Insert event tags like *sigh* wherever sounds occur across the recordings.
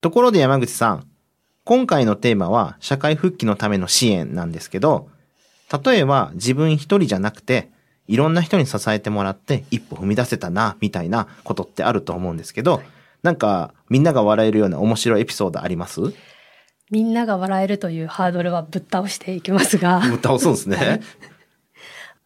ところで山口さん、今回のテーマは社会復帰のための支援なんですけど、例えば自分一人じゃなくて、いろんな人に支えてもらって一歩踏み出せたな、みたいなことってあると思うんですけど、なんかみんなが笑えるような面白いエピソードあります？ぶみんなが笑えるというハードルはぶっ倒していきますが、っ倒すんですね。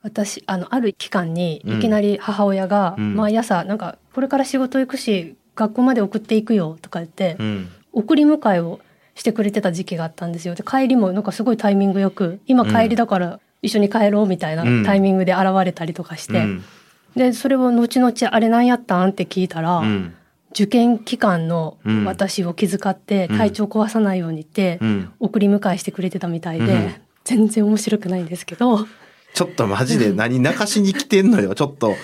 私、あの、ある期間にいきなり母親がうん。毎朝、なんか、これから仕事行くし、学校まで送っていくよとか言って、うん。送り迎えをしてくれてた時期があったんですよ。で、帰りもなんかすごいタイミングよく、今帰りだから一緒に帰ろうみたいなうんタイミングで現れたりとかして、うん。で、それを後々あれ何やったんって聞いたら、うん。受験期間のうん私を気遣ってうん体調壊さないようにってうん。送り迎えしてくれてたみたいで、うん全然面白くないんですけど、ちょっとマジで何泣かしに来てんのよ。ちょっと、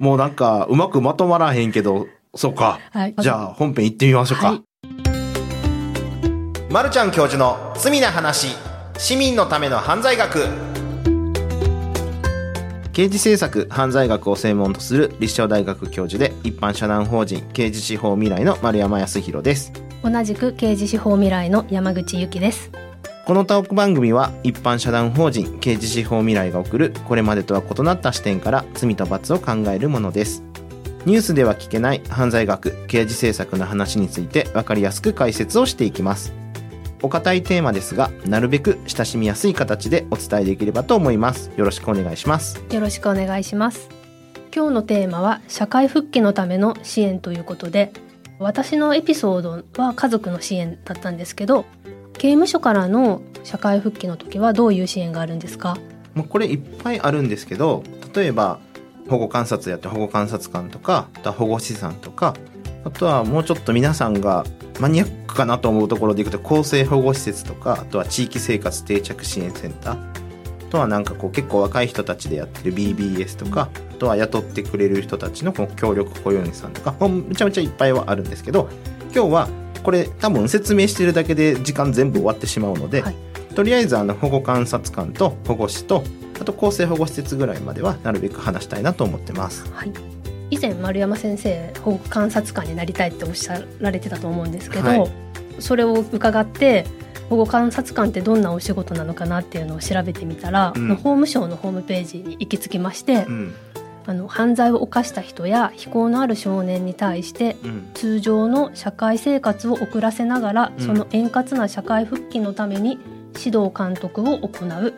もうなんかうまくまとまらへんけど、そうか。はい。じゃあ本編行ってみましょうか。はいまるちゃん教授の罪な話、市民のための犯罪学。刑事政策犯罪学を専門とする立正大学教授で一般社団法人刑事司法未来の丸山康弘です。同じく刑事司法未来の山口由紀です。このトーク番組は一般社団法人刑事司法未来が送るこれまでとは異なった視点から罪と罰を考えるものです。ニュースでは聞けない犯罪学、刑事政策の話について分かりやすく解説をしていきます。お堅いテーマですが、なるべく親しみやすい形でお伝えできればと思います。よろしくお願いします。よろしくお願いします。今日のテーマは社会復帰のための支援ということで、私のエピソードは家族の支援だったんですけど、刑務所からの社会復帰の時はどういう支援があるんですか？もうこれいっぱいあるんですけど、例えば保護観察やって保護観察官とか、あとは保護士さんとか、あとはもうちょっと皆さんがマニアックかなと思うところでいくと厚生保護施設とか、あとは地域生活定着支援センター、あとはなんかこう結構若い人たちでやってる BBS とか、あとは雇ってくれる人たちのこの協力雇用員さんとか、もうめちゃめちゃいっぱいはあるんですけど、今日はこれ多分説明してるだけで時間全部終わってしまうので、はい。とりあえずあの保護観察官と保護士とあと厚生保護施設ぐらいまではなるべく話したいなと思ってます。はい。以前丸山先生保護観察官になりたいっておっしゃられてたと思うんですけど、はい。それを伺って保護観察官ってどんなお仕事なのかなっていうのを調べてみたら、うん。法務省のホームページに行き着きまして、うん、あの犯罪を犯した人や非行のある少年に対してうん、通常の社会生活を送らせながら、うん。その円滑な社会復帰のために指導監督を行う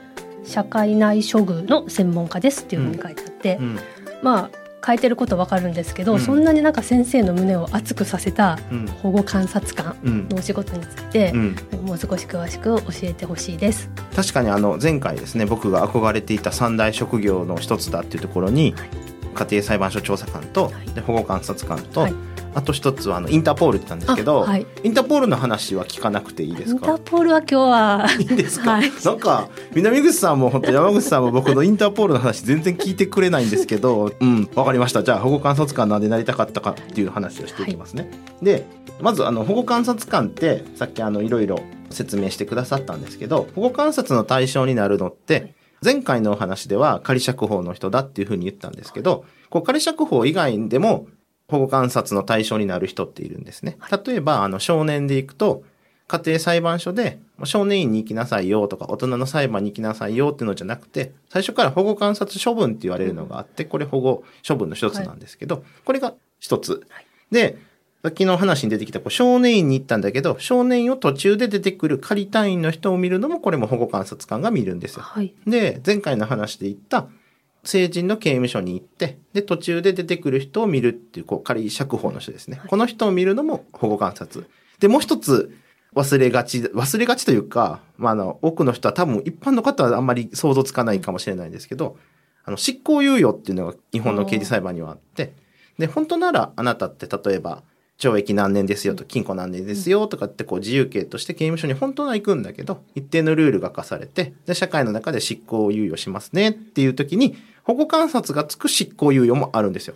社会内処遇の専門家ですっていうふうに書いてあって、うん、まあ書いてることわかるんですけど、うん。そんなになんか先生の胸を熱くさせたうん、保護観察官うん。のお仕事についてう、ん、もう少し詳しく教えてほしいです。確かにあの前回ですね僕が憧れていた三大職業の一つだっていうところに、はい。家庭裁判所調査官と、はい。で保護観察官と、はいあと一つはあのインターポールって言ったんですけど、あはい。インターポールの話は聞かなくていいですインターかポールは今日はいいんですか、はい。なんか南口さんも本当山口さんも僕のインターポールの話全然聞いてくれないんですけどうんわかりました。じゃあ保護観察官なんでなりたかったかっていう話をしていきますね、でまずあの保護観察官ってさっきあのいろいろ説明してくださったんですけど保護観察の対象になるのって前回のお話では仮釈放の人だっていうふうに言ったんですけどこう仮釈放以外でも保護観察の対象になる人っているんですね。例えば、あの、少年で行くと、家庭裁判所で、少年院に行きなさいよとか、大人の裁判に行きなさいよっていうのじゃなくて、最初から保護観察処分って言われるのがあって、これ保護処分の一つなんですけど、これが一つ。で、さっきの話に出てきたこう少年院に行ったんだけど、少年院を途中で出てくる仮隊員の人を見るのも、これも保護観察官が見るんですよ。はいで、前回の話で言った、成人の刑務所に行って、で、途中で出てくる人を見るっていう、こう、仮釈放の人ですね。この人を見るのも保護観察。で、もう一つ、忘れがち、忘れがちというか、まあ、あの、多くの人は多分一般の方はあんまり想像つかないかもしれないんですけど、あの、執行猶予っていうのが日本の刑事裁判にはあって、で、本当ならあなたって例えば、懲役何年ですよと、禁錮何年ですよとかってこう自由刑として刑務所に本当は行くんだけど、一定のルールが課されて、で、社会の中で執行猶予しますねっていう時に、保護観察がつく執行猶予もあるんですよ。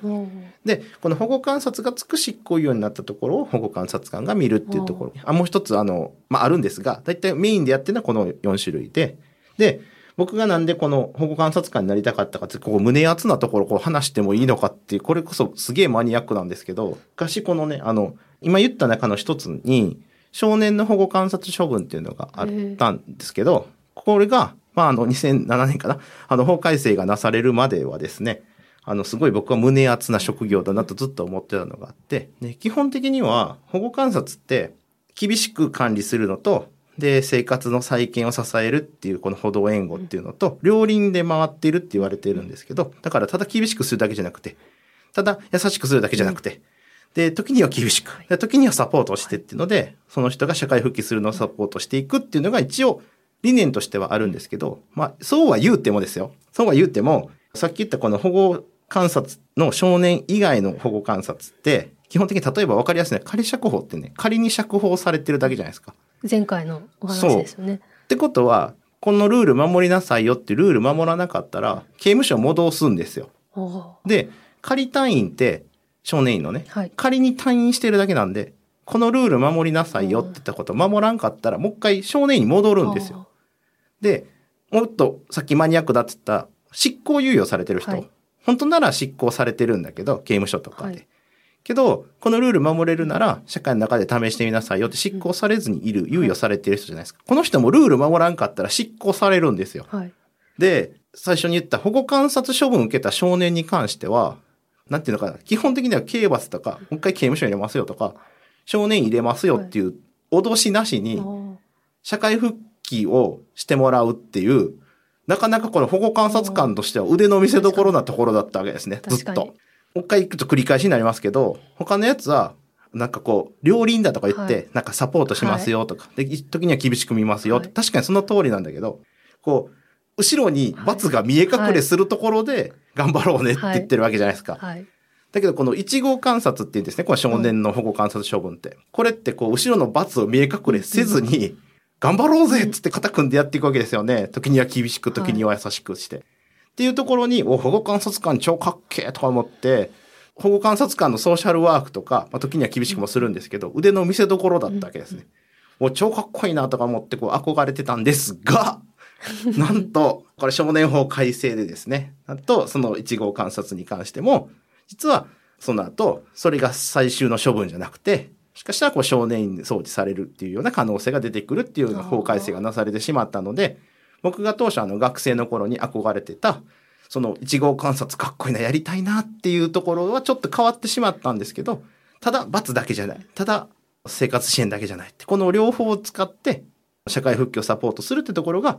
で、この保護観察がつく執行猶予になったところを保護観察官が見るっていうところ。あ、もう一つ、あの、まあ、あるんですが、だいたいメインでやってるのはこの4種類で、で、僕がなんでこの保護観察官になりたかったかって、ここ胸熱なところこう話してもいいのかっていう、これこそすげえマニアックなんですけど、昔このね、あの、今言った中の一つに、少年の保護観察処分っていうのがあったんですけど、これが、まあ、あの、2007年かな、あの、法改正がなされるまではですね、あの、すごい僕は胸熱な職業だなとずっと思ってたのがあって、で基本的には保護観察って厳しく管理するのと、で、生活の再建を支えるっていうこの歩道援護っていうのと、両輪で回っているって言われてるんですけど、だからただ厳しくするだけじゃなくて、ただ優しくするだけじゃなくて、で、時には厳しく、時にはサポートしてっていうので、その人が社会復帰するのをサポートしていくっていうのが一応理念としてはあるんですけど、まあ、そうは言うてもですよ。そうは言うても、さっき言ったこの保護観察の少年以外の保護観察って、基本的に例えば分かりやすいのは仮釈放ってね、仮に釈放されてるだけじゃないですか。前回のお話ですよね。ってことは、このルール守りなさいよってルール守らなかったら、刑務所戻すんですよ。で、仮退院って少年院のね、はい、仮に退院してるだけなんで、このルール守りなさいよって言ったこと守らんかったら、もう一回少年院に戻るんですよ。で、もっとさっきマニアックだって言った執行猶予されてる人、はい、本当なら執行されてるんだけど、刑務所とかで。はい、けど、このルール守れるなら、社会の中で試してみなさいよって執行されずにいる、猶予されてる人じゃないですか。この人もルール守らんかったら執行されるんですよ。で、最初に言った保護観察処分を受けた少年に関しては、なんていうのかな、基本的には刑罰とか、もう一回刑務所入れますよとか、少年入れますよっていう脅しなしに、社会復帰をしてもらうっていう、なかなかこの保護観察官としては腕の見せ所なところだったわけですね、ずっと。もう一回行くと繰り返しになりますけど、他のやつは、なんかこう、両輪だとか言って、なんかサポートしますよとか、で、時には厳しく見ますよ、確かにその通りなんだけど、こう、後ろに罰が見え隠れするところで、頑張ろうねって言ってるわけじゃないですか。だけど、この1号観察って言うんですね。これ少年の保護観察処分って。これってこう、後ろの罰を見え隠れせずに、頑張ろうぜっつって肩組んでやっていくわけですよね。時には厳しく、時には優しくして。はい、っていうところに、お、保護観察官超かっけーとか思って、保護観察官のソーシャルワークとか、まあ、時には厳しくもするんですけど、腕の見せ所だったわけですね。お、超かっこいいなとか思ってこう憧れてたんですが、*laughs* なんと、これ少年法改正でですね、なんとその1号観察に関しても、実はその後、それが最終の処分じゃなくて、しかしたらこう少年院に送致されるっていうような可能性が出てくるっていうような法改正がなされてしまったので、僕が当初あの学生の頃に憧れてた、その1号観察かっこいいな、やりたいなっていうところはちょっと変わってしまったんですけど、ただ罰だけじゃない。ただ生活支援だけじゃないって。この両方を使って社会復帰をサポートするってところが、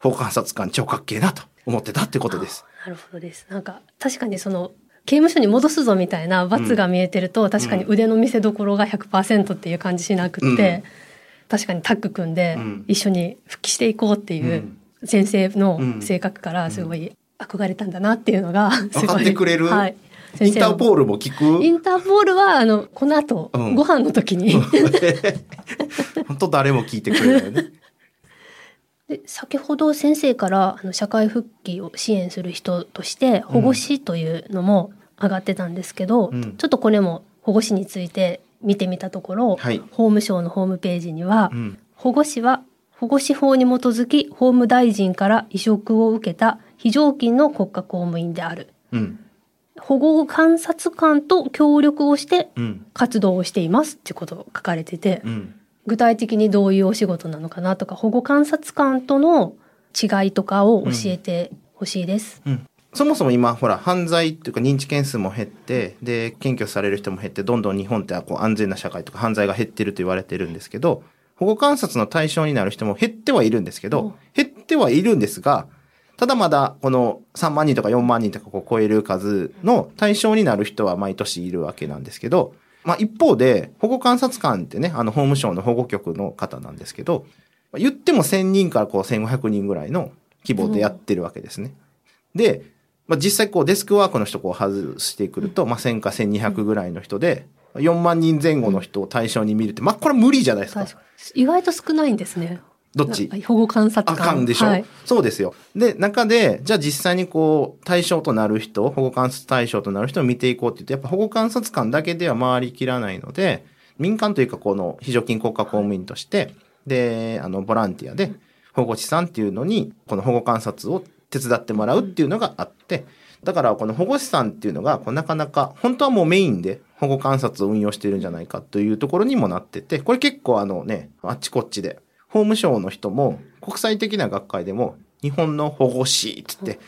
法観察官超かっけえなと思ってたってことです。なるほどです。なんか確かにその刑務所に戻すぞみたいな罰が見えてると、うん、確かに腕の見せ所が100%っていう感じしなくって、うん、確かにタッグ組んで一緒に復帰していこうっていう先生の性格からすごい憧れたんだなっていうのが *laughs* すごい。分かってくれる、はい、インターポールも聞く？インターポールはあのこの後、うん、ご飯の時に。*laughs* 本当誰も聞いてくれないよね。*laughs* で先ほど先生からあの社会復帰を支援する人として保護司というのも上がってたんですけど、うん、ちょっとこれも保護司について見てみたところ、はい、法務省のホームページには、うん、保護司は保護司法に基づき法務大臣から委嘱を受けた非常勤の国家公務員である、うん、保護観察官と協力をして活動をしていますっていうことが書かれてて、具体的にどういうお仕事なのかなとか保護観察官との違いとかを教えてほしいです、うん。うん、そもそも今ほら犯罪っていうか認知件数も減ってで検挙される人も減ってどんどん日本ってこう安全な社会とか犯罪が減ってると言われてるんですけど保護観察の対象になる人も減ってはいるんですけど、減ってはいるんですがただまだこの3万人とか4万人とかこう超える数の対象になる人は毎年いるわけなんですけどまあ一方で、保護観察官ってね、あの法務省の保護局の方なんですけど、言っても1000人からこう1500人ぐらいの規模でやってるわけですね。うん、で、まあ、実際こうデスクワークの人こう外してくると、まあ1000か1200ぐらいの人で、4万人前後の人を対象に見るって、まあこれ無理じゃないですか。意外と少ないんですね。どっち？保護観察官。官でしょ、はい、そうですよ。で、中で、じゃあ実際にこう、対象となる人、保護観察対象となる人を見ていこうって言って、やっぱ保護観察官だけでは回りきらないので、民間というかこの非常勤国家公務員として、で、あの、ボランティアで、保護士さんっていうのに、この保護観察を手伝ってもらうっていうのがあって、だからこの保護士さんっていうのが、なかなか、本当はもうメインで保護観察を運用しているんじゃないかというところにもなってて、これ結構あのね、あっちこっちで、法務省の人も国際的な学会でも日本の保護士って言って、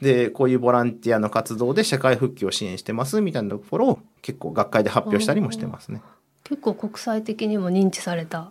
で、こういうボランティアの活動で社会復帰を支援してますみたいなところを結構学会で発表したりもしてますね。結構国際的にも認知された。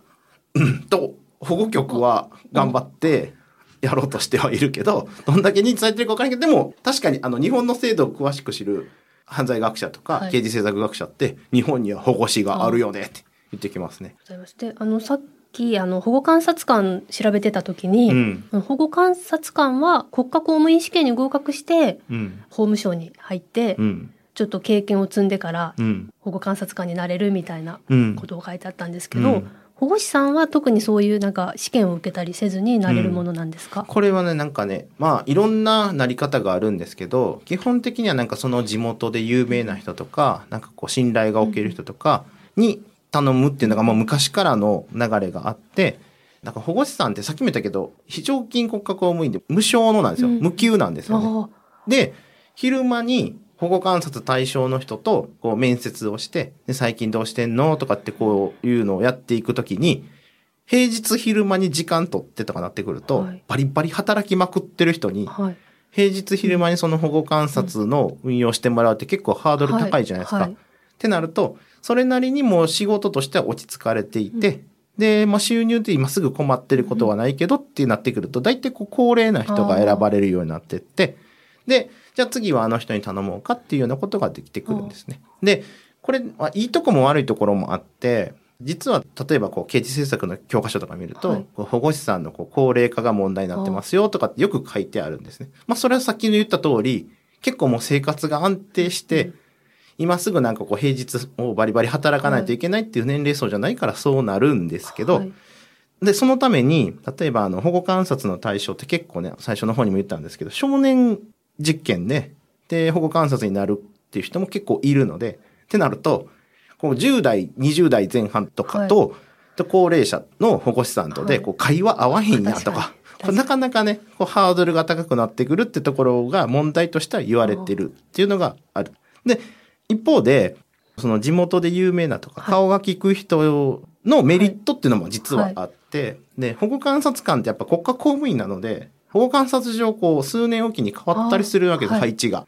と、保護局は頑張ってやろうとしてはいるけど、どんだけ認知されてるか分からないけど、でも確かにあの日本の制度を詳しく知る犯罪学者とかはい刑事政策学者って、日本には保護士があるよねって言ってきますね。ございますであのさっきあの保護観察官調べてた時に、うん。保護観察官は国家公務員試験に合格してうん。法務省に入って、うん。ちょっと経験を積んでからうん。保護観察官になれるみたいなうん。ことを書いてあったんですけど、うん保護士さんは特にそういうなんか試験を受けたりせずになれるものなんですか、これはね、なんかね、まあ、いろんななり方があるんですけど、基本的にはなんかその地元で有名な人とか、なんかこう信頼がおける人とかに頼むっていうのがもう昔からの流れがあって、なんか保護士さんってさっきも言ったけど、非常勤国家公務員で無償のなんですよ。うん無給なんですよね。あで、昼間に保護観察対象の人とこう面接をして、で最近どうしてんのとかってこういうのをやっていくときに、平日昼間に時間取ってとかなってくると、はい。バリバリ働きまくってる人に、あはい。平日昼間にその保護観察の運用してもらうって結構ハードル高いじゃないですか。はい。はいってなると、それなりにもう仕事としては落ち着かれていて、で、まあ、収入って今すぐ困ってることはないけどってなってくると、大体こう高齢な人が選ばれるようになってって、で、じゃあ次はあの人に頼もうかっていうようなことができてくるんですね。で、これ、まあ、いいとこも悪いところもあって、実は例えばこう刑事政策の教科書とか見ると、はい保護士さんのこう高齢化が問題になってますよとかってよく書いてあるんですね。まあそれはさっきの言った通り、結構もう生活が安定して、今すぐなんかこう平日をバリバリ働かないといけないっていう年齢層じゃないからそうなるんですけど、はいで、そのために、例えばあの保護観察の対象って結構ね、最初の方にも言ったんですけど、少年実験で、で、保護観察になるっていう人も結構いるので、ってなると、こう10代、20代前半とかと、と高齢者の保護士さんとで、はい。こう会話合わへんやと確かかに、これなかなかね、こうハードルが高くなってくるってところが問題としては言われてるっていうのがある。で、一方で、その地元で有名なとか、はい。顔が利く人のメリットっていうのも実はあって、で、保護観察官ってやっぱ国家公務員なので、保護観察上こう数年おきに変わったりするわけです、配置が。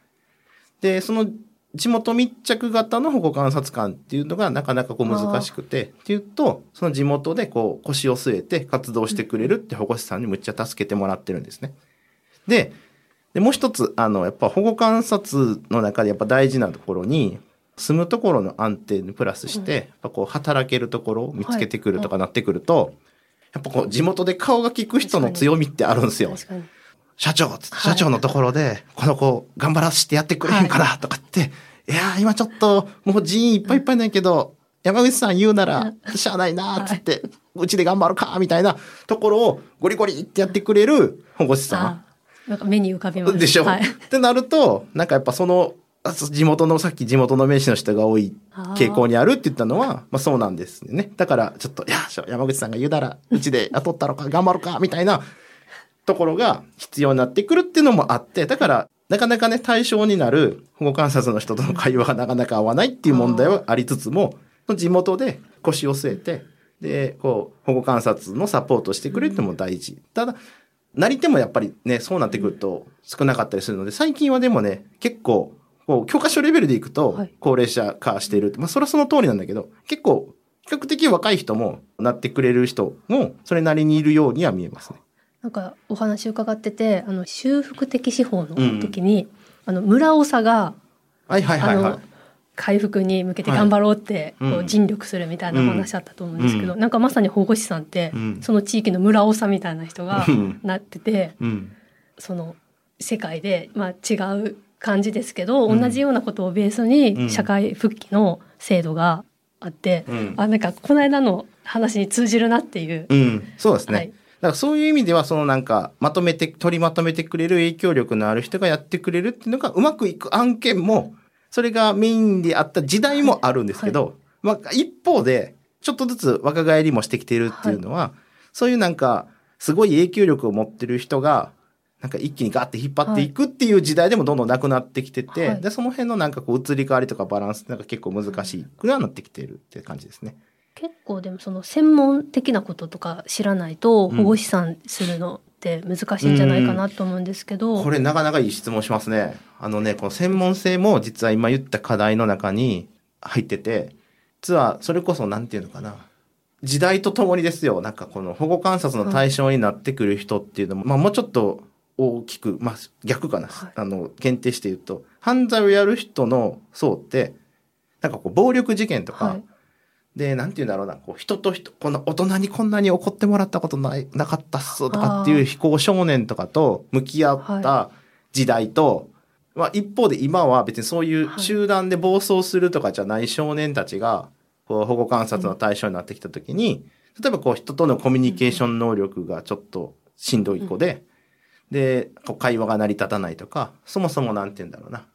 で、その地元密着型の保護観察官っていうのがなかなかこう難しくて、っていうと、その地元でこう腰を据えて活動してくれるって保護士さんにむっちゃ助けてもらってるんですね。で、でもう一つ、あの、やっぱ保護観察の中でやっぱ大事なところに、住むところの安定にプラスして、やっぱこう働けるところを見つけてくるとかなってくると、やっぱこう地元で顔が利く人の強みってあるんですよ。社長社長のところで、この子頑張らせてやってくれへんかなとかって、い、やー今ちょっともう人員いっぱいいっぱいないけど、山口さん言うなら、しゃあないなーっつって、うちで頑張るかみたいなところをゴリゴリってやってくれる保護士さん。あなんか目に浮かびます。でしょ、はい、ってなると、なんかやっぱその、地元の、さっき地元の名士の人が多い傾向にあるって言ったのは、まあそうなんですね。だから、ちょっと、いや、山口さんが言うなら、うちで雇ったのか、頑張るか、みたいなところが必要になってくるっていうのもあって、だから、なかなかね、対象になる保護観察の人との会話がなかなか合わないっていう問題はありつつも、地元で腰を据えて、で、こう、保護観察のサポートしてくれるってのも大事。ただ、なり手もやっぱりね、そうなってくると少なかったりするので、最近はでもね、結構、こう、教科書レベルでいくとはい、高齢者化している。まあ、それはその通りなんだけど、結構、比較的若い人もなってくれる人も、それなりにいるようには見えますね。なんかお話伺っててあの修復的司法の時に、あの村長がはいはいはいはいあの。回復に向けて頑張ろうってはいうんこう尽力するみたいなお話あったと思うんですけど、うなんかまさに保護士さんって、うんその地域の村長みたいな人がうんなってて、うん。その世界で、まあ、違う感じですけど、うん同じようなことをベースうんに社会復帰の制度があって、うんあなんかこの間の話に通じるなっていう。うん。そうですね。はいだからそういう意味では、そのなんか、まとめて、取りまとめてくれる影響力のある人がやってくれるっていうのが、うまくいく案件も、それがメインであった時代もあるんですけど、まあ、一方で、ちょっとずつ若返りもしてきているっていうのは、そういうなんか、すごい影響力を持ってる人が、なんか一気にガーって引っ張っていくっていう時代でもどんどんなくなってきてて、はいで、その辺のなんかこう移り変わりとかバランスなんか結構難しくはなってきてるっていう感じですね。結構でもその専門的なこととか知らないとうん保護資産するのって難しいんじゃないかなと思うんですけど、これなかなかいい質問しますね。あのね、この専門性も実は今言った課題の中に入ってて、実はそれこそなんていうのかな。時代とともにですよ、なんかこの保護観察の対象になってくる人っていうのも、まあもうちょっと大きく、まあ逆かな、はい。あの、限定して言うと、犯罪をやる人の層って、なんかこう暴力事件とか、はい。で、なんて言うんだろうな、こう、人と人、この大人にこんなに怒ってもらったことない、なかったっす、とかっていう非行少年とかと向き合った時代と、まあ一方で今は別にそういう集団で暴走するとかじゃない少年たちが、こう、保護観察の対象になってきたときに、例えばこう、人とのコミュニケーション能力がちょっとしんどい子で、で、こう会話が成り立たないとか、そもそもなんて言うんだろうな。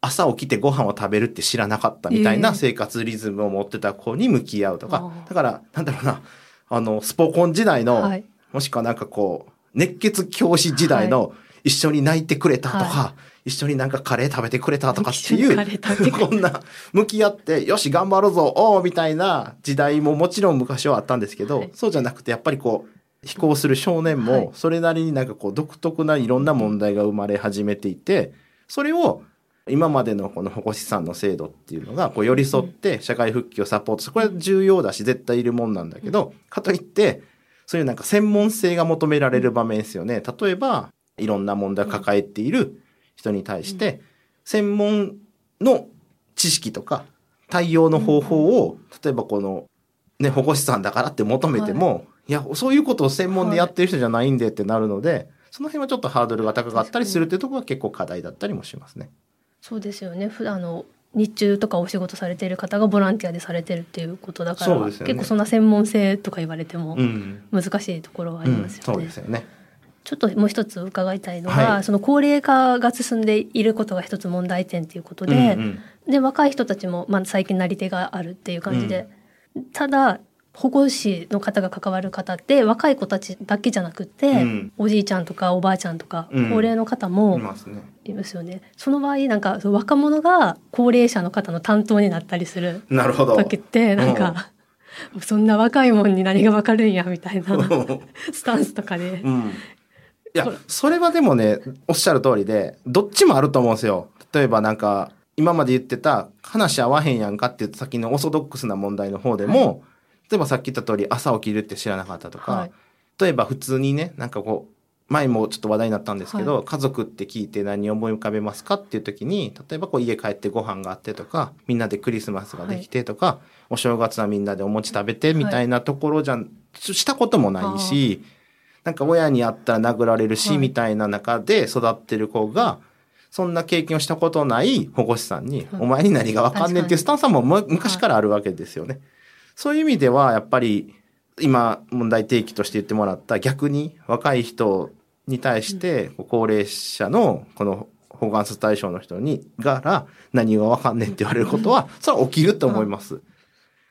朝起きてご飯を食べるって知らなかったみたいええ。な生活リズムを持ってた子に向き合うとか、だから、なんだろうな、あの、スポコン時代の、はい。もしくはなんかこう、熱血教師時代の、一緒に泣いてくれたとか、は一緒になんかカレー食べてくれたとかっていう、こんな、向き合って、よし、頑張るぞ、おーみたいな時代ももちろん昔はあったんですけど、はい。そうじゃなくて、やっぱりこう、飛行する少年はい。も、それなりになんかこう、独特ないろんな問題が生まれ始めていて、それを、今までのこの保護資産の制度っていうのが、こう寄り添って社会復帰をサポートする。これは重要だし、絶対いるもんなんだけど、かといって、そういうなんか専門性が求められる場面ですよね。例えば、いろんな問題を抱えている人に対して、専門の知識とか対応の方法を、例えばこの、ね、保護資産だからって求めても、い、や、そういうことを専門でやってる人じゃないんでってなるので、その辺はちょっとハードルが高かったりするっていうところが結構課題だったりもしますね。そうですよね普段の日中とかお仕事されている方がボランティアでされてるっていうことだから、ね結構そんな専門性とか言われてもうん。難しいところはあうん、りますよね。そうですよね。ちょっともう一つ伺いたいのが、はいその高齢化が進んでいることが一つ問題点ということで、うんうんで若い人たちも、まあ、最近なり手があるっていう感じで、ただ保護士の方が関わる方って若い子たちだけじゃなくて、うんおじいちゃんとかおばあちゃんとか、うん高齢の方いも。いますよね。その場合なんか若者が高齢者の方の担当になったりするなるほど。時ってなんか、そんな若いもんに何がわかるんやみたいなうスタンスとかで。ん。いや、それはでもね、おっしゃる通りで、どっちもあると思うんですよ。例えばなんか、今まで言ってた、話合わへんやんかって言った先のオーソドックスな問題の方でも、例えばさっき言った通り、朝起きるって知らなかったとか、はい。例えば普通にね、なんかこう、前もちょっと話題になったんですけど、家族って聞いて何を思い浮かべますかっていう時に、例えばこう家帰ってご飯があってとか、みんなでクリスマスができてとか、お正月はみんなでお餅食べてみたいなところじゃん、したこともないし、なんか親に会ったら殴られるし、はい。みたいな中で育ってる子が、そんな経験をしたことない保護士さんに、はい。お前に何がわかんねんっていうスタンスはも昔からあるわけですよね。そういう意味では、やっぱり、今問題提起として言ってもらった逆に若い人に対して、高齢者のこの保護観察対象の人に、が何がわかんねんって言われることは、それは起きると思います。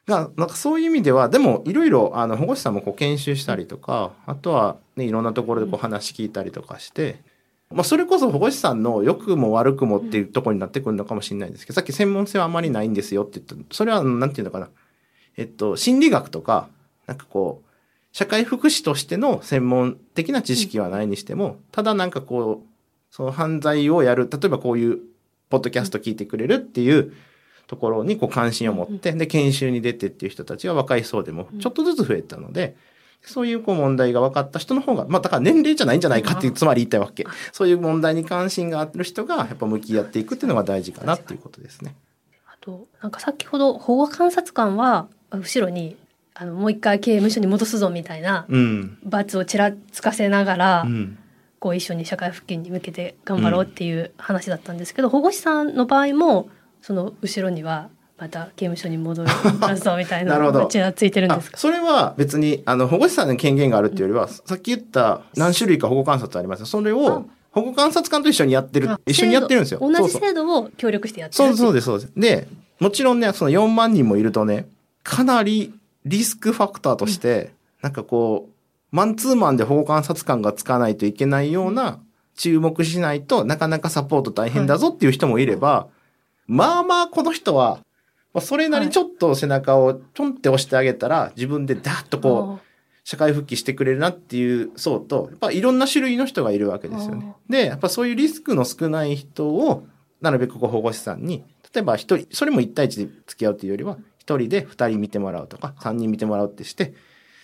が、なんかそういう意味では、でもいろいろあの保護士さんもこう研修したりとか、あとはね、いろんなところでこう話聞いたりとかして、まあそれこそ保護士さんの良くも悪くもっていうところになってくるのかもしれないですけど、さっき専門性はあまりないんですよって言った、それはなんていうのかな。えっと、心理学とか、なんかこう、社会福祉としての専門的な知識はないにしても、ただなんかこう、その犯罪をやる、例えばこういう、ポッドキャスト聞いてくれるっていうところにこう関心を持って、で、研修に出てっていう人たちが若い層でもちょっとずつ増えたので、そういうこう問題が分かった人の方が、まあだから年齢じゃないんじゃないかっていう、つまり言いたいわけ。そういう問題に関心がある人がやっぱ向き合っていくっていうのが大事かなっていうことですね。あとなんか先ほど保護観察官は後ろにあのもう一回刑務所に戻すぞみたいなうん。罰をちらつかせながら、うん。こう一緒に社会復帰に向けて頑張ろうっていう話だったんですけど、保護士さんの場合もその後ろにはまた刑務所に戻るぞみたいな *laughs* ちらついてるんですか？あそれは別に、あの、保護士さんの権限があるっていうよりは、さっき言った何種類か保護観察ありますよそれあを、保護観察官と一緒にやってるあ、一緒にやってるんですよ。同じ制度を協力してやってるそうそうでです、そうです。で、もちろんね、その4万人もいるとね、かなりリスクファクターとして、なんかこう、マンツーマンで保護観察官がつかないといけないような注目しないとなかなかサポート大変だぞっていう人もいれば、まあまあこの人は、まあそれなりにちょっと背中をちょんって押してあげたら、自分でダーッとこう、社会復帰してくれるなっていう層と、やっぱいろんな種類の人がいるわけですよね。で、やっぱそういうリスクの少ない人を、なるべくこう保護士さんに、例えば一人、それも一対一で付き合うというよりは、一人で二人見てもらうとか、三人見てもらうってして、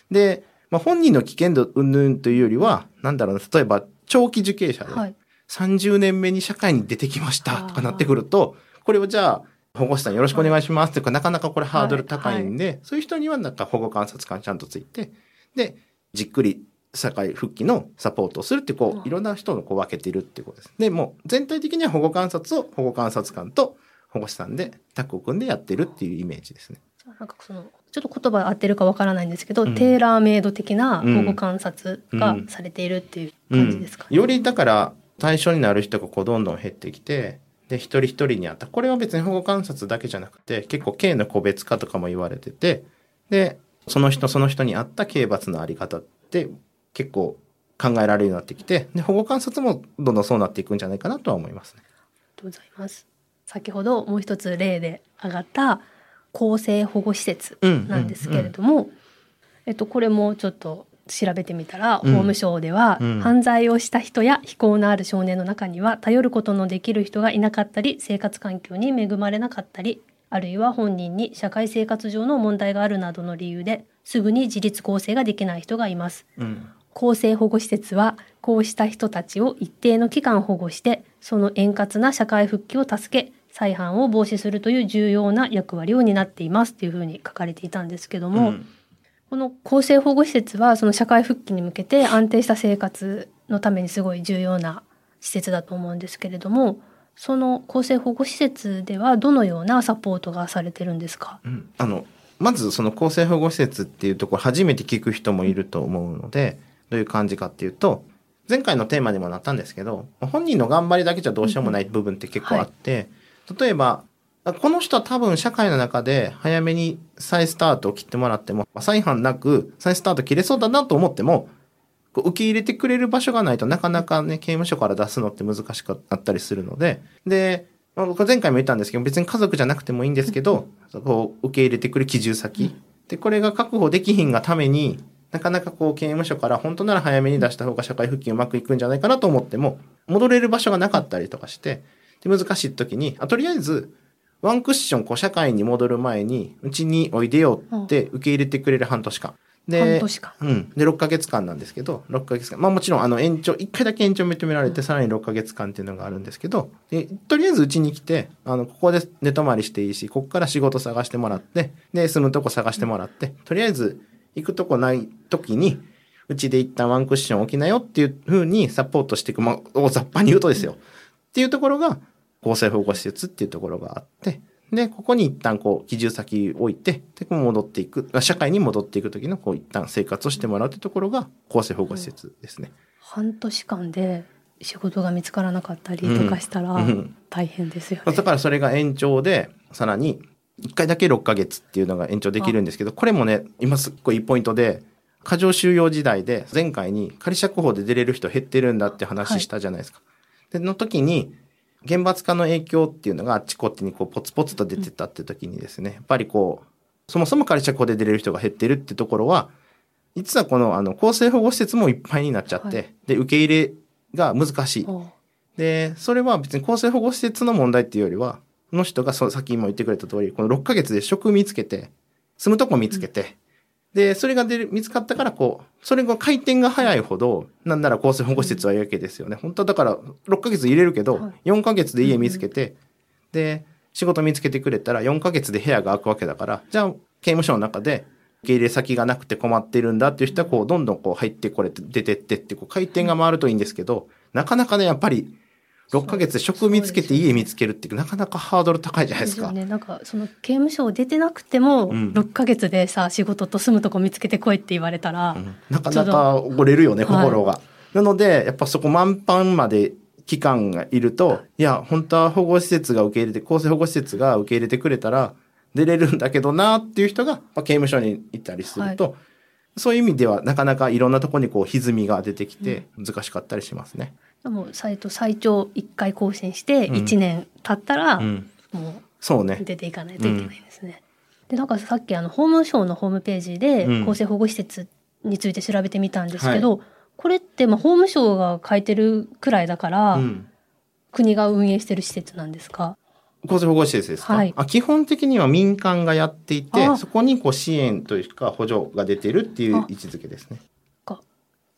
で、まあ、本人の危険度云々というよりは、なんだろうな、例えば長期受刑者で、はい。30年目に社会に出てきましたとかなってくると、これをじゃあ、保護士さんよろしくお願いしますとか、なかなかこれハードル高いんで、そういう人にはなんか保護観察官ちゃんとついて、で、じっくり社会復帰のサポートをするって、こう、いろんな人のこう分けているっていうことです。で、もう全体的には保護観察を保護観察官と保護士さんでタッグを組んでやってるっていうイメージですね。なんかそのちょっと言葉合ってるかわからないんですけど、うんテーラーメイド的な保護観察がされているっていう感じですかね。よりだから対象になる人がこうどんどん減ってきて、で、一人一人にあった。これは別に保護観察だけじゃなくて、結構刑の個別化とかも言われてて、で、その人その人に合った刑罰のあり方って結構考えられるようになってきて、で、保護観察もどんどんそうなっていくんじゃないかなとは思いますね。ありがとうございます。先ほどもう一つ例で挙がった公正保護施設なんですけれども、えっとこれもちょっと調べてみたら、うん法務省では、うん犯罪をした人や非行のある少年の中には頼ることのできる人がいなかったり生活環境に恵まれなかったりあるいは本人に社会生活上の問題があるなどの理由ですぐに自立更生ができない人がいます。うん。公正保護施設はこうした人たちを一定の期間保護してその円滑な社会復帰を助け再犯を防止するという重要な役割を担っていますっていうふうに書かれていたんですけども、うん。この公正保護施設はその社会復帰に向けて安定した生活のためにすごい重要な施設だと思うんですけれどもその公正保護施設ではどのようなサポートがされてるんですか、うん。あの、まずその公正保護施設っていうところ初めて聞く人もいると思うので、どういう感じかっていうと、前回のテーマにもなったんですけど、本人の頑張りだけじゃどうしようもない部分って結構あって、例えば、あこの人は多分社会の中で早めに再スタートを切ってもらっても、まあ再犯なく再スタート切れそうだなと思っても、受け入れてくれる場所がないとなかなかね、刑務所から出すのって難しかったりするので、で、まあ僕は前回も言ったんですけど、別に家族じゃなくてもいいんですけど、そこを受け入れてくる帰住先。で、これが確保できひんがために、なかなかこう刑務所から本当なら早めに出した方が社会復帰うまくいくんじゃないかなと思っても、戻れる場所がなかったりとかして、で難しい時に、あとりあえず、ワンクッションこう社会に戻る前に、うちにおいでよって受け入れてくれる半年間。で、半年間うん。で、6ヶ月間なんですけど、6ヶ月間。まあもちろん、あの、延長、1回だけ延長認められて、さらに6ヶ月間っていうのがあるんですけど、で、とりあえずうちに来て、あの、ここで寝泊まりしていいし、ここから仕事探してもらって、で、住むとこ探してもらって、とりあえず行くとこない時に、うちで一旦ワンクッション置きなよっていう風にサポートしていく、まあ、大雑把に言うとですよ。っていうところが、公正保護施設っていうところがあって、で、ここに一旦こう、帰住先置いて、で、戻っていく、あ社会に戻っていく時のこう、一旦生活をしてもらうってところが、公正保護施設ですね。半年間で仕事が見つからなかったりとかしたらうんうん大変ですよね。だからそれが延長で、さらに、一回だけ6ヶ月っていうのが延長できるんですけど、これもね、今すっごいいいポイントで、過剰収容時代で、前回に仮釈放で出れる人減ってるんだって話したじゃないですか。で、の時に、厳罰化の影響っていうのがあっちこっちにこうポツポツと出てたって時にですね、やっぱりこう、そもそも仮釈放で出れる人が減ってるってところは、実はこのあの、公正保護施設もいっぱいになっちゃって、はいで、受け入れが難しい。で、それは別に公正保護施設の問題っていうよりは、この人がそのさっきも言ってくれた通り、この6ヶ月で職見つけて、住むとこ見つけて、で、それが出る、見つかったから、こう、それが回転が早いほど、なんなら公正保護施設はいいわけですよね。本当はだから、6ヶ月入れるけど、はい4ヶ月で家見つけて、で、仕事見つけてくれたら4ヶ月で部屋が空くわけだから、じゃあ、刑務所の中で、受け入れ先がなくて困ってるんだっていう人は、こう、どんどんこう入ってこれて、出てってって、こう、回転が回るといいんですけど、なかなかね、やっぱり、6ヶ月で職見つけて家見つけるって、なかなかハードル高いじゃないですか。よね。なんかその刑務所を出てなくても、うん6ヶ月でさ仕事と住むとこ見つけてこいって言われたら、うんなかなか折れるよね、心が。なので、やっぱそこ満帆まで期間がいると、いや、本当は保護施設が受け入れて、公正保護施設が受け入れてくれたら、出れるんだけどなっていう人が、まあ、刑務所に行ったりすると、そういう意味ではなかなかいろんなところにこう歪みが出てきて難しかったりしますね。もうサイト最長1回更新してうん1年経ったら、うん。もそう。出ていかないといけないんですね。でなんかさっきあの法務省のホームページでうん厚生保護施設について調べてみたんですけど、これってまあ法務省が書いてるくらいだから、うん。国が運営してる施設なんですか？厚生保護施設ですか、はいあ基本的には民間がやっていてあそこにこう支援というか補助が出てるっていうあ位置づけですね。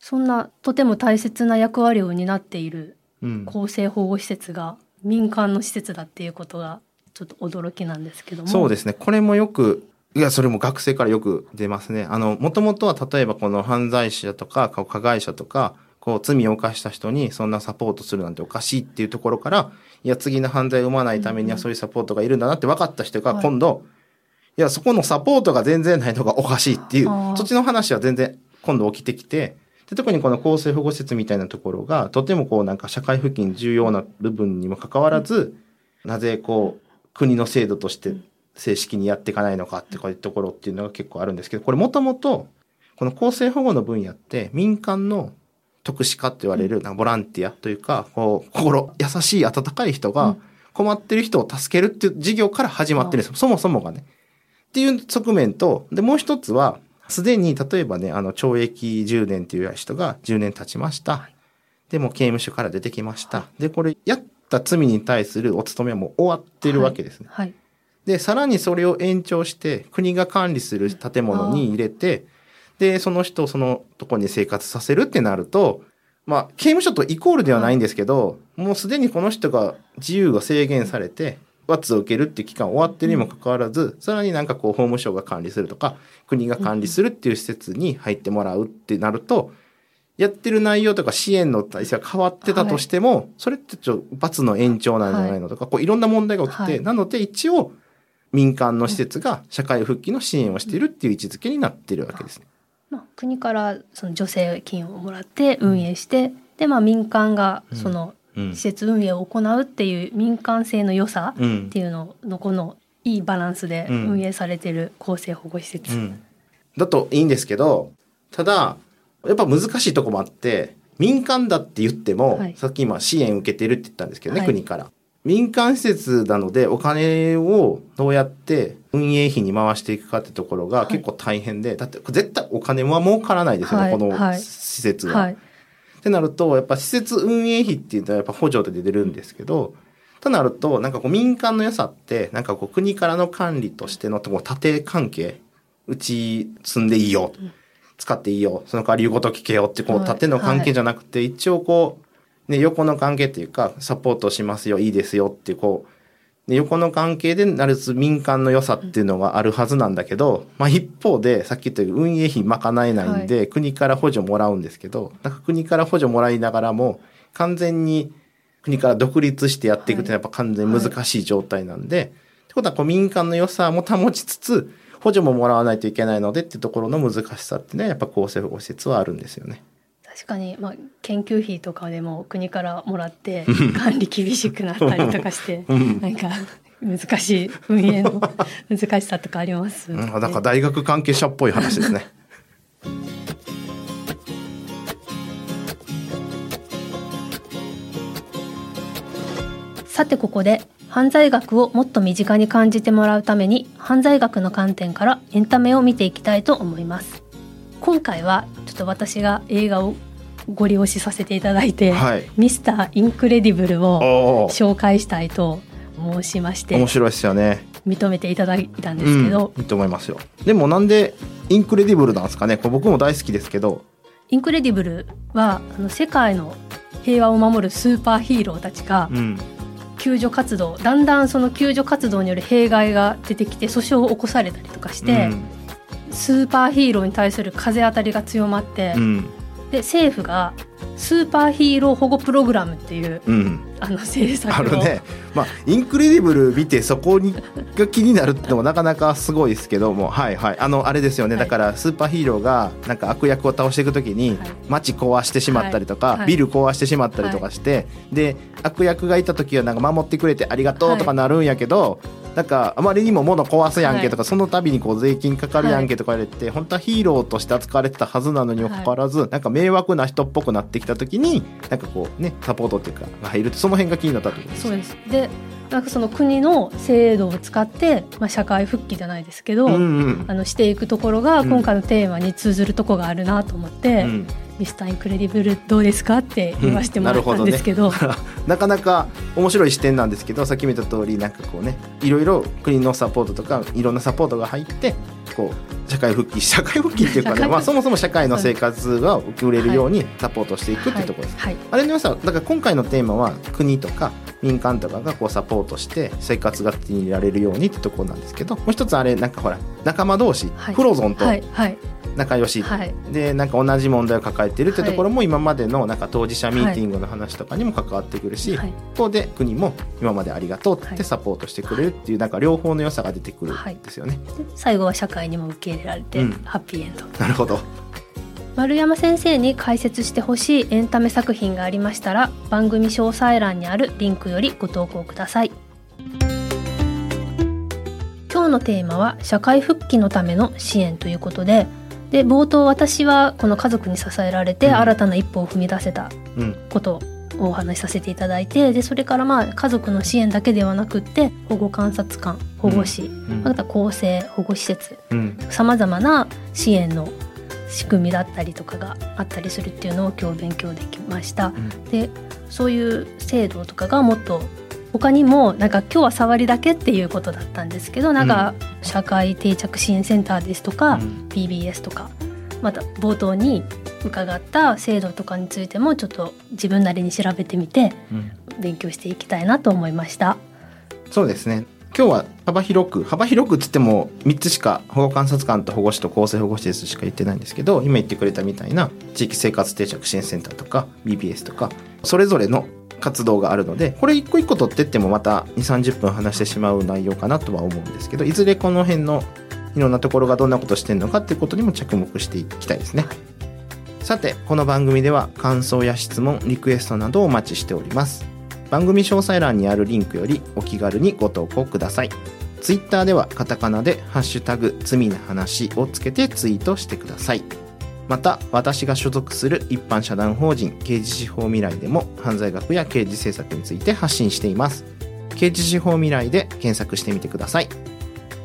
そんなとても大切な役割を担っているうん、厚生保護施設が民間の施設だっていうことがちょっと驚きなんですけども。そうですね。これもよく、いや、それも学生からよく出ますね。あの、もともとは例えばこの犯罪者とか、加害者とか、こう罪を犯した人にそんなサポートするなんておかしいっていうところから、いや、次の犯罪を生まないためにはそういうサポートがいるんだなって分かった人がはい。今度、いや、そこのサポートが全然ないのがおかしいっていうそっちの話は全然今度起きてきて、で特にこの厚生保護施設みたいなところが、とてもこうなんか社会付近重要な部分にもかかわらず、なぜこう国の制度として正式にやっていかないのかってこういうところっていうのが結構あるんですけど、これもともと、この厚生保護の分野って民間の特殊化って言われるなボランティアというか、こう心優しい温かい人がうん困ってる人を助けるっていう事業から始まってるんですよ。そもそもがね。っていう側面と、で、もう一つは、すでに例えばね、あの、懲役10年っていう人が10年経ちました。でも刑務所から出てきました。で、これ、やった罪に対するお勤めはもう終わってるわけですね。はいで、さらにそれを延長して、国が管理する建物に入れて、で、その人をそのとこに生活させるってなると、まあ、刑務所とイコールではないんですけど、もうすでにこの人が自由が制限されて、罰を受けるっていう期間終わってるにもかかわらず、さらになんかこう、法務省が管理するとか、国が管理するっていう施設に入ってもらうってなると、やってる内容とか支援の体制が変わってたとしても、それってちょっと罰の延長なんじゃないのとか、こういろんな問題が起きて、はい。なので一応、民間の施設が社会復帰の支援をしているっていう位置づけになっているわけですね。まあ、国からその助成金をもらって運営して、でまあ民間がそのうん施設運営を行うっていう民間性の良さうん。っていうののこのいいバランスでうん。運営されてる厚生保護施設、うん。だといいんですけど、ただ、やっぱ難しいとこもあって、民間だって言っても、はい。さっき今支援受けてるって言ったんですけどね、はい。国から。民間施設なのでお金をどうやって運営費に回していくかってところがはい。結構大変で、だって絶対お金は儲からないですよね、はい。このはい。施設は。はいってなると、やっぱ施設運営費っていうのはやっぱ補助で出るんですけど、となると、なんかこう民間の良さって、なんかこう国からの管理としてのこう縦関係、うち住んでいいよ、使っていいよ、その代わり言うこと聞けよってこうはい。縦の関係じゃなくて、一応こう、ね、横の関係っていうか、サポートしますよ、いいですよってこう、で横の関係でなるつ民間の良さっていうのがあるはずなんだけど、まあ一方でさっき言ったように運営費賄えないんで、国から補助もらうんですけど、なんか国から補助もらいながらも完全に国から独立してやっていくってやっぱ完全に難しい状態なんで、ってことはこう民間の良さも保ちつつ、補助ももらわないといけないのでっていうところの難しさっていうのはやっぱ厚生保護施設はあるんですよね。確かに、まあ、研究費とかでも国からもらって管理厳しくなったりとかして、*laughs* うん。なんか難しい運営の *laughs* 難しさとかあります。よね、うん、だから大学関係者っぽい話ですね。*laughs* さてここで犯罪学をもっと身近に感じてもらうために犯罪学の観点からエンタメを見ていきたいと思います今回はちょっと私が映画をご利用しさせていただいて、はい。ミスターインクレディブルを紹介したいと申しまして面白いですよね。認めていただいたんですけど、うん、いいと思いますよ。でもなんでインクレディブルなんですかね？これ僕も大好きですけど。インクレディブルはあの世界の平和を守るスーパーヒーローたちがうん。救助活動だんだんその救助活動による弊害が出てきて訴訟を起こされたりとかして、スーパーヒーローに対する風当たりが強まって、うん。で政府がスーパーヒーロー保護プログラムっていううん。あの政策をあるね。まあ、インクレディブル見てそこにが気になるってのもなかなかすごいですけども、はいはい。あの、あれですよね。はいだから、スーパーヒーローが、なんか悪役を倒していくときにはい、街壊してしまったりとか、はいはいビル壊してしまったりとかして、で、悪役がいたときはなんか守ってくれてありがとうとかなるんやけど、なんかあまりにも物壊すやんけとか、その度にこう税金かかるやんけとか言われて、本当はヒーローとして扱われてたはずなのにもかかわらず、なんか迷惑な人っぽくなってきた時になんかこうねサポートっていうかが入るその辺が気になったってことですそうです。でなんかその国の制度を使って、まあ、社会復帰じゃないですけど、うんうん。あのしていくところがうん。今回のテーマに通ずるとこがあるなと思って、うんミスターインクレディブルどうですかって言わせてもらったんですけど,、*laughs* なかなか面白い視点なんですけどさっきも言った通りなんかこうねいろいろ国のサポートとかいろんなサポートが入ってこう社会復帰 *laughs* 社会復帰っていうかね、まあ、そもそも社会の生活が送れるようにサポートしていくっていうところです。はい、あれの良さだから今回のテーマは国とか民間とかがこうサポートして生活が手に入れられるようにってところなんですけどもう一つあれなんかほら仲間同士、はい。フロゾンとはいはい仲良し、はい。でなんか同じ問題を抱えてるってところも今までのなんか当事者ミーティングの話とかにも関わってくるし、はい。一方で国も今までありがとうってはい。サポートしてくれるっていうなんか両方の良さが出てくるんですよね。で最後は社会にも受け入れられて、うん。ハッピーエンド。なるほど。丸山先生に解説してほしいエンタメ作品がありましたら番組詳細欄にあるリンクよりご投稿ください。今日のテーマは社会復帰のための支援ということでで冒頭私はこの家族に支えられてうん。新たな一歩を踏み出せたうん。ことをお話しさせていただいてでそれからまあ家族の支援だけではなくって保護観察官保護士、うん。また公正保護施設うん。さまざまな支援の仕組みだったりとかがあったりするっていうのを今日勉強できました。でそういう制度とかがもっと他にもなんか今日は触りだけっていうことだったんですけどなんか社会定着支援センターですとか、うん。BBS とかまた冒頭に伺った制度とかについてもちょっと自分なりに調べてみてうん。勉強していきたいなと思いました。そうですね。今日は幅広く幅広くっつっても3つしか保護観察官と保護士と公正保護施設しか言ってないんですけど今言ってくれたみたいな地域生活定着支援センターとか BBS とかそれぞれの活動があるのでこれ一個一個取ってってもまた2 3 0分話してしまう内容かなとは思うんですけどいずれこの辺のいろんなところがどんなことしてるのかっていうことにも着目していきたいですね。さてこの番組では感想や質問リクエストなどをお待ちしております。番組詳細欄にあるリンクよりお気軽にご投稿ください。ツイッターではカタカナでハッシュタグ罪な話をつけてツイートしてくださいまた私が所属する一般社団法人刑事司法未来でも犯罪学や刑事政策について発信しています。刑事司法未来で検索してみてください。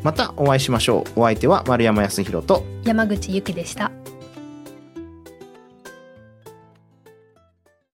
またお会いしましょう。お相手は丸山康弘と山口ゆきでした。